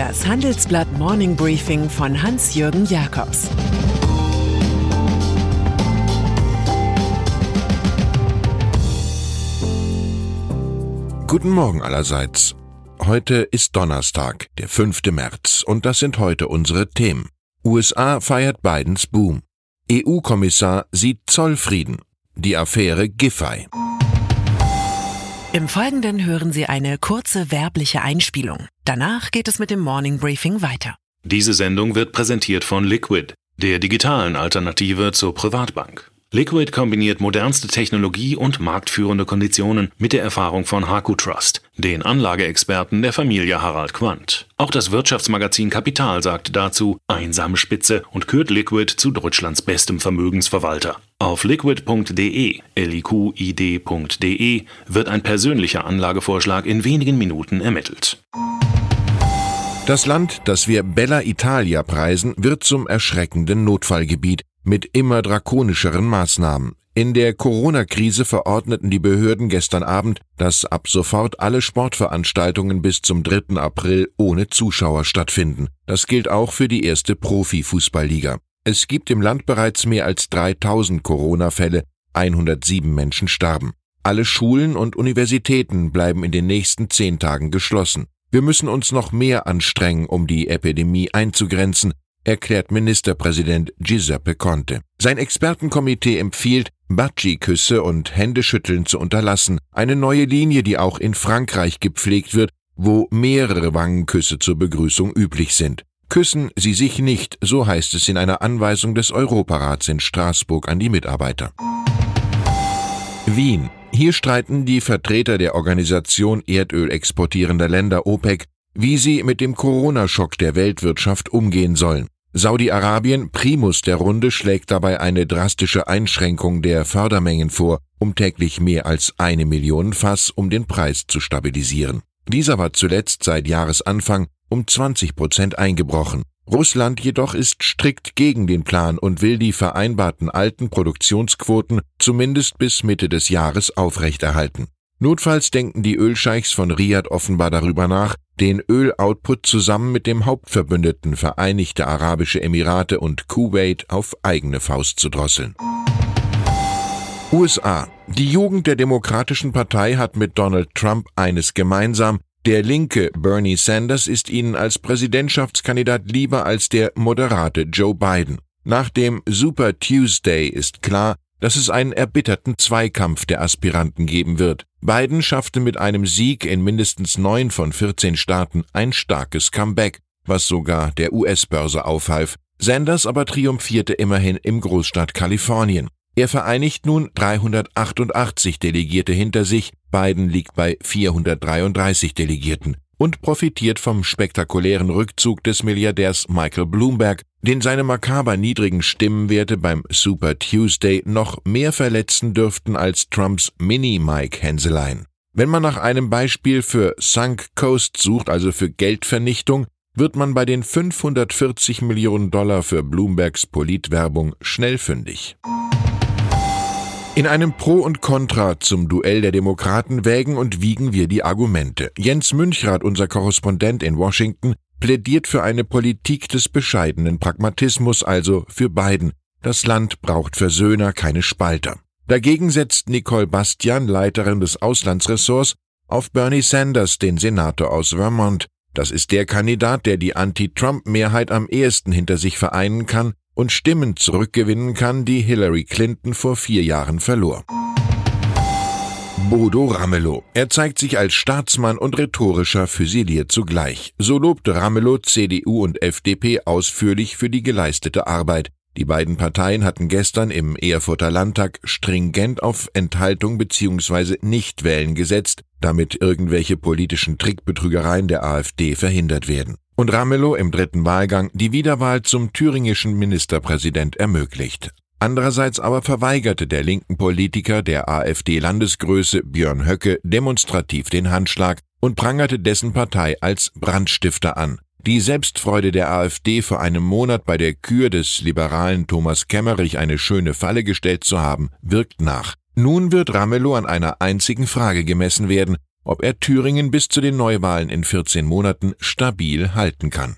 Das Handelsblatt Morning Briefing von Hans-Jürgen Jakobs Guten Morgen allerseits. Heute ist Donnerstag, der 5. März, und das sind heute unsere Themen. USA feiert Bidens Boom. EU-Kommissar sieht Zollfrieden. Die Affäre Giffey. Im Folgenden hören Sie eine kurze werbliche Einspielung. Danach geht es mit dem Morning Briefing weiter. Diese Sendung wird präsentiert von Liquid, der digitalen Alternative zur Privatbank. Liquid kombiniert modernste Technologie und marktführende Konditionen mit der Erfahrung von Haku Trust, den Anlageexperten der Familie Harald Quandt. Auch das Wirtschaftsmagazin Kapital sagt dazu einsame Spitze und kürt Liquid zu Deutschlands bestem Vermögensverwalter. Auf liquid.de, liqid.de wird ein persönlicher Anlagevorschlag in wenigen Minuten ermittelt. Das Land, das wir Bella Italia preisen, wird zum erschreckenden Notfallgebiet mit immer drakonischeren Maßnahmen. In der Corona-Krise verordneten die Behörden gestern Abend, dass ab sofort alle Sportveranstaltungen bis zum 3. April ohne Zuschauer stattfinden. Das gilt auch für die erste Profifußballliga. Es gibt im Land bereits mehr als 3000 Corona-Fälle, 107 Menschen starben. Alle Schulen und Universitäten bleiben in den nächsten zehn Tagen geschlossen. Wir müssen uns noch mehr anstrengen, um die Epidemie einzugrenzen, erklärt Ministerpräsident Giuseppe Conte. Sein Expertenkomitee empfiehlt, Batschi-Küsse und Händeschütteln zu unterlassen, eine neue Linie, die auch in Frankreich gepflegt wird, wo mehrere Wangenküsse zur Begrüßung üblich sind. Küssen Sie sich nicht, so heißt es in einer Anweisung des Europarats in Straßburg an die Mitarbeiter. Wien. Hier streiten die Vertreter der Organisation Erdöl exportierender Länder OPEC wie sie mit dem Corona-Schock der Weltwirtschaft umgehen sollen. Saudi-Arabien, Primus der Runde, schlägt dabei eine drastische Einschränkung der Fördermengen vor, um täglich mehr als eine Million Fass, um den Preis zu stabilisieren. Dieser war zuletzt seit Jahresanfang um 20 Prozent eingebrochen. Russland jedoch ist strikt gegen den Plan und will die vereinbarten alten Produktionsquoten zumindest bis Mitte des Jahres aufrechterhalten. Notfalls denken die Ölscheichs von Riyadh offenbar darüber nach, den Öloutput zusammen mit dem Hauptverbündeten Vereinigte Arabische Emirate und Kuwait auf eigene Faust zu drosseln. USA. Die Jugend der Demokratischen Partei hat mit Donald Trump eines gemeinsam, der linke Bernie Sanders ist ihnen als Präsidentschaftskandidat lieber als der moderate Joe Biden. Nach dem Super Tuesday ist klar, dass es einen erbitterten Zweikampf der Aspiranten geben wird. Biden schaffte mit einem Sieg in mindestens neun von 14 Staaten ein starkes Comeback, was sogar der US-Börse aufhalf. Sanders aber triumphierte immerhin im Großstadt Kalifornien. Er vereinigt nun 388 Delegierte hinter sich, Biden liegt bei 433 Delegierten und profitiert vom spektakulären Rückzug des Milliardärs Michael Bloomberg, den seine makaber niedrigen Stimmenwerte beim Super Tuesday noch mehr verletzen dürften als Trumps Mini-Mike-Hänselein. Wenn man nach einem Beispiel für Sunk Coast sucht, also für Geldvernichtung, wird man bei den 540 Millionen Dollar für Bloombergs Politwerbung schnell fündig. In einem Pro und Contra zum Duell der Demokraten wägen und wiegen wir die Argumente. Jens Münchrath, unser Korrespondent in Washington, plädiert für eine Politik des bescheidenen Pragmatismus, also für Biden. Das Land braucht Versöhner, keine Spalter. Dagegen setzt Nicole Bastian, Leiterin des Auslandsressorts, auf Bernie Sanders, den Senator aus Vermont. Das ist der Kandidat, der die Anti-Trump-Mehrheit am ehesten hinter sich vereinen kann und Stimmen zurückgewinnen kann, die Hillary Clinton vor vier Jahren verlor. Bodo Ramelow. Er zeigt sich als Staatsmann und rhetorischer Füsilier zugleich. So lobte Ramelow CDU und FDP ausführlich für die geleistete Arbeit. Die beiden Parteien hatten gestern im Erfurter Landtag stringent auf Enthaltung bzw. Nichtwählen gesetzt, damit irgendwelche politischen Trickbetrügereien der AfD verhindert werden und Ramelow im dritten Wahlgang die Wiederwahl zum thüringischen Ministerpräsident ermöglicht. Andererseits aber verweigerte der linken Politiker der AfD-Landesgröße Björn Höcke demonstrativ den Handschlag und prangerte dessen Partei als Brandstifter an. Die Selbstfreude der AfD vor einem Monat bei der Kür des liberalen Thomas Kemmerich eine schöne Falle gestellt zu haben, wirkt nach. Nun wird Ramelow an einer einzigen Frage gemessen werden, ob er Thüringen bis zu den Neuwahlen in 14 Monaten stabil halten kann.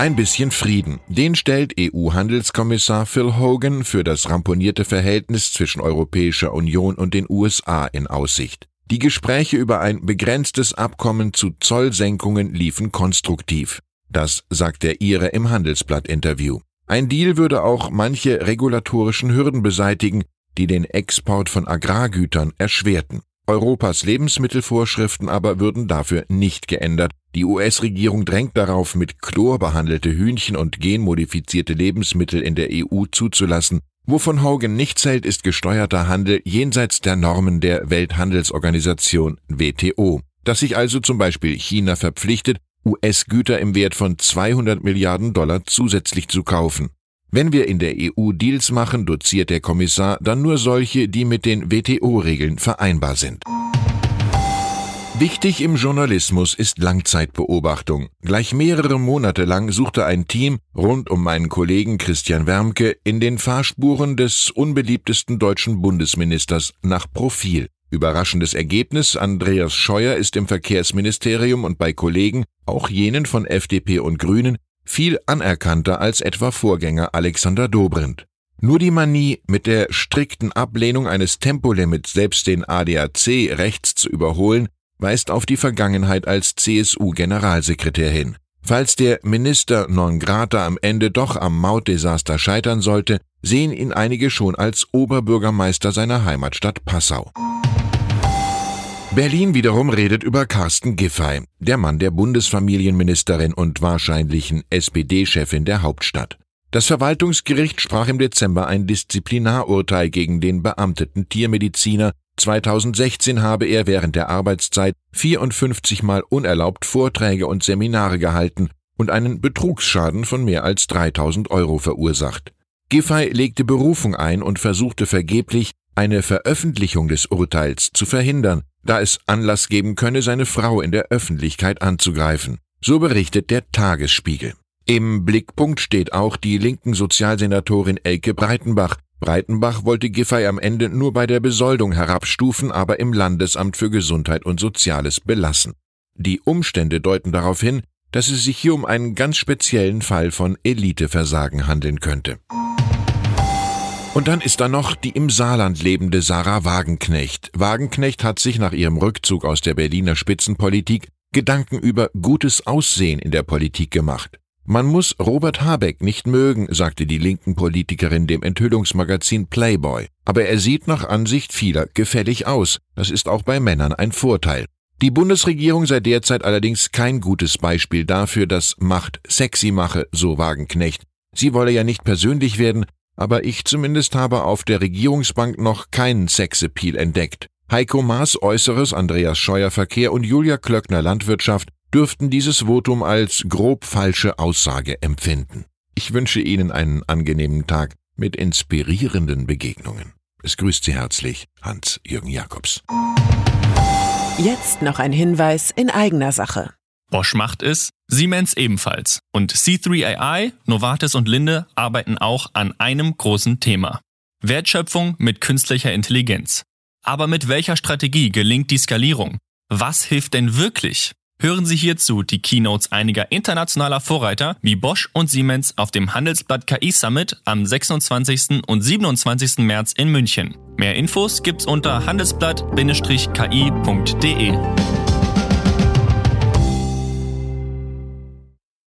Ein bisschen Frieden. Den stellt EU-Handelskommissar Phil Hogan für das ramponierte Verhältnis zwischen Europäischer Union und den USA in Aussicht. Die Gespräche über ein begrenztes Abkommen zu Zollsenkungen liefen konstruktiv. Das sagt der Ire im Handelsblatt-Interview. Ein Deal würde auch manche regulatorischen Hürden beseitigen, die den Export von Agrargütern erschwerten. Europas Lebensmittelvorschriften aber würden dafür nicht geändert. Die US-Regierung drängt darauf, mit Chlor behandelte Hühnchen und genmodifizierte Lebensmittel in der EU zuzulassen. Wovon Hogan nichts hält, ist gesteuerter Handel jenseits der Normen der Welthandelsorganisation WTO. Dass sich also zum Beispiel China verpflichtet, US-Güter im Wert von 200 Milliarden Dollar zusätzlich zu kaufen. Wenn wir in der EU Deals machen, doziert der Kommissar dann nur solche, die mit den WTO-Regeln vereinbar sind. Wichtig im Journalismus ist Langzeitbeobachtung. Gleich mehrere Monate lang suchte ein Team rund um meinen Kollegen Christian Wermke in den Fahrspuren des unbeliebtesten deutschen Bundesministers nach Profil. Überraschendes Ergebnis, Andreas Scheuer ist im Verkehrsministerium und bei Kollegen, auch jenen von FDP und Grünen, viel anerkannter als etwa Vorgänger Alexander Dobrindt. Nur die Manie, mit der strikten Ablehnung eines Tempolimits selbst den ADAC rechts zu überholen, weist auf die Vergangenheit als CSU-Generalsekretär hin. Falls der Minister non grata am Ende doch am Mautdesaster scheitern sollte, sehen ihn einige schon als Oberbürgermeister seiner Heimatstadt Passau. Berlin wiederum redet über Carsten Giffey, der Mann der Bundesfamilienministerin und wahrscheinlichen SPD-Chefin der Hauptstadt. Das Verwaltungsgericht sprach im Dezember ein Disziplinarurteil gegen den beamteten Tiermediziner. 2016 habe er während der Arbeitszeit 54 Mal unerlaubt Vorträge und Seminare gehalten und einen Betrugsschaden von mehr als 3000 Euro verursacht. Giffey legte Berufung ein und versuchte vergeblich, eine Veröffentlichung des Urteils zu verhindern, da es Anlass geben könne, seine Frau in der Öffentlichkeit anzugreifen. So berichtet der Tagesspiegel. Im Blickpunkt steht auch die linken Sozialsenatorin Elke Breitenbach. Breitenbach wollte Giffey am Ende nur bei der Besoldung herabstufen, aber im Landesamt für Gesundheit und Soziales belassen. Die Umstände deuten darauf hin, dass es sich hier um einen ganz speziellen Fall von Eliteversagen handeln könnte. Und dann ist da noch die im Saarland lebende Sarah Wagenknecht. Wagenknecht hat sich nach ihrem Rückzug aus der Berliner Spitzenpolitik Gedanken über gutes Aussehen in der Politik gemacht. Man muss Robert Habeck nicht mögen, sagte die linken Politikerin dem Enthüllungsmagazin Playboy. Aber er sieht nach Ansicht vieler gefällig aus. Das ist auch bei Männern ein Vorteil. Die Bundesregierung sei derzeit allerdings kein gutes Beispiel dafür, dass Macht sexy mache, so Wagenknecht. Sie wolle ja nicht persönlich werden, aber ich zumindest habe auf der Regierungsbank noch keinen Sexappeal entdeckt. Heiko Maas Äußeres, Andreas Scheuer Verkehr und Julia Klöckner Landwirtschaft dürften dieses Votum als grob falsche Aussage empfinden. Ich wünsche Ihnen einen angenehmen Tag mit inspirierenden Begegnungen. Es grüßt Sie herzlich Hans-Jürgen Jakobs. Jetzt noch ein Hinweis in eigener Sache. Bosch macht es, Siemens ebenfalls. Und C3AI, Novartis und Linde arbeiten auch an einem großen Thema. Wertschöpfung mit künstlicher Intelligenz. Aber mit welcher Strategie gelingt die Skalierung? Was hilft denn wirklich? Hören Sie hierzu die Keynotes einiger internationaler Vorreiter wie Bosch und Siemens auf dem Handelsblatt KI Summit am 26. und 27. März in München. Mehr Infos gibt's unter handelsblatt-ki.de.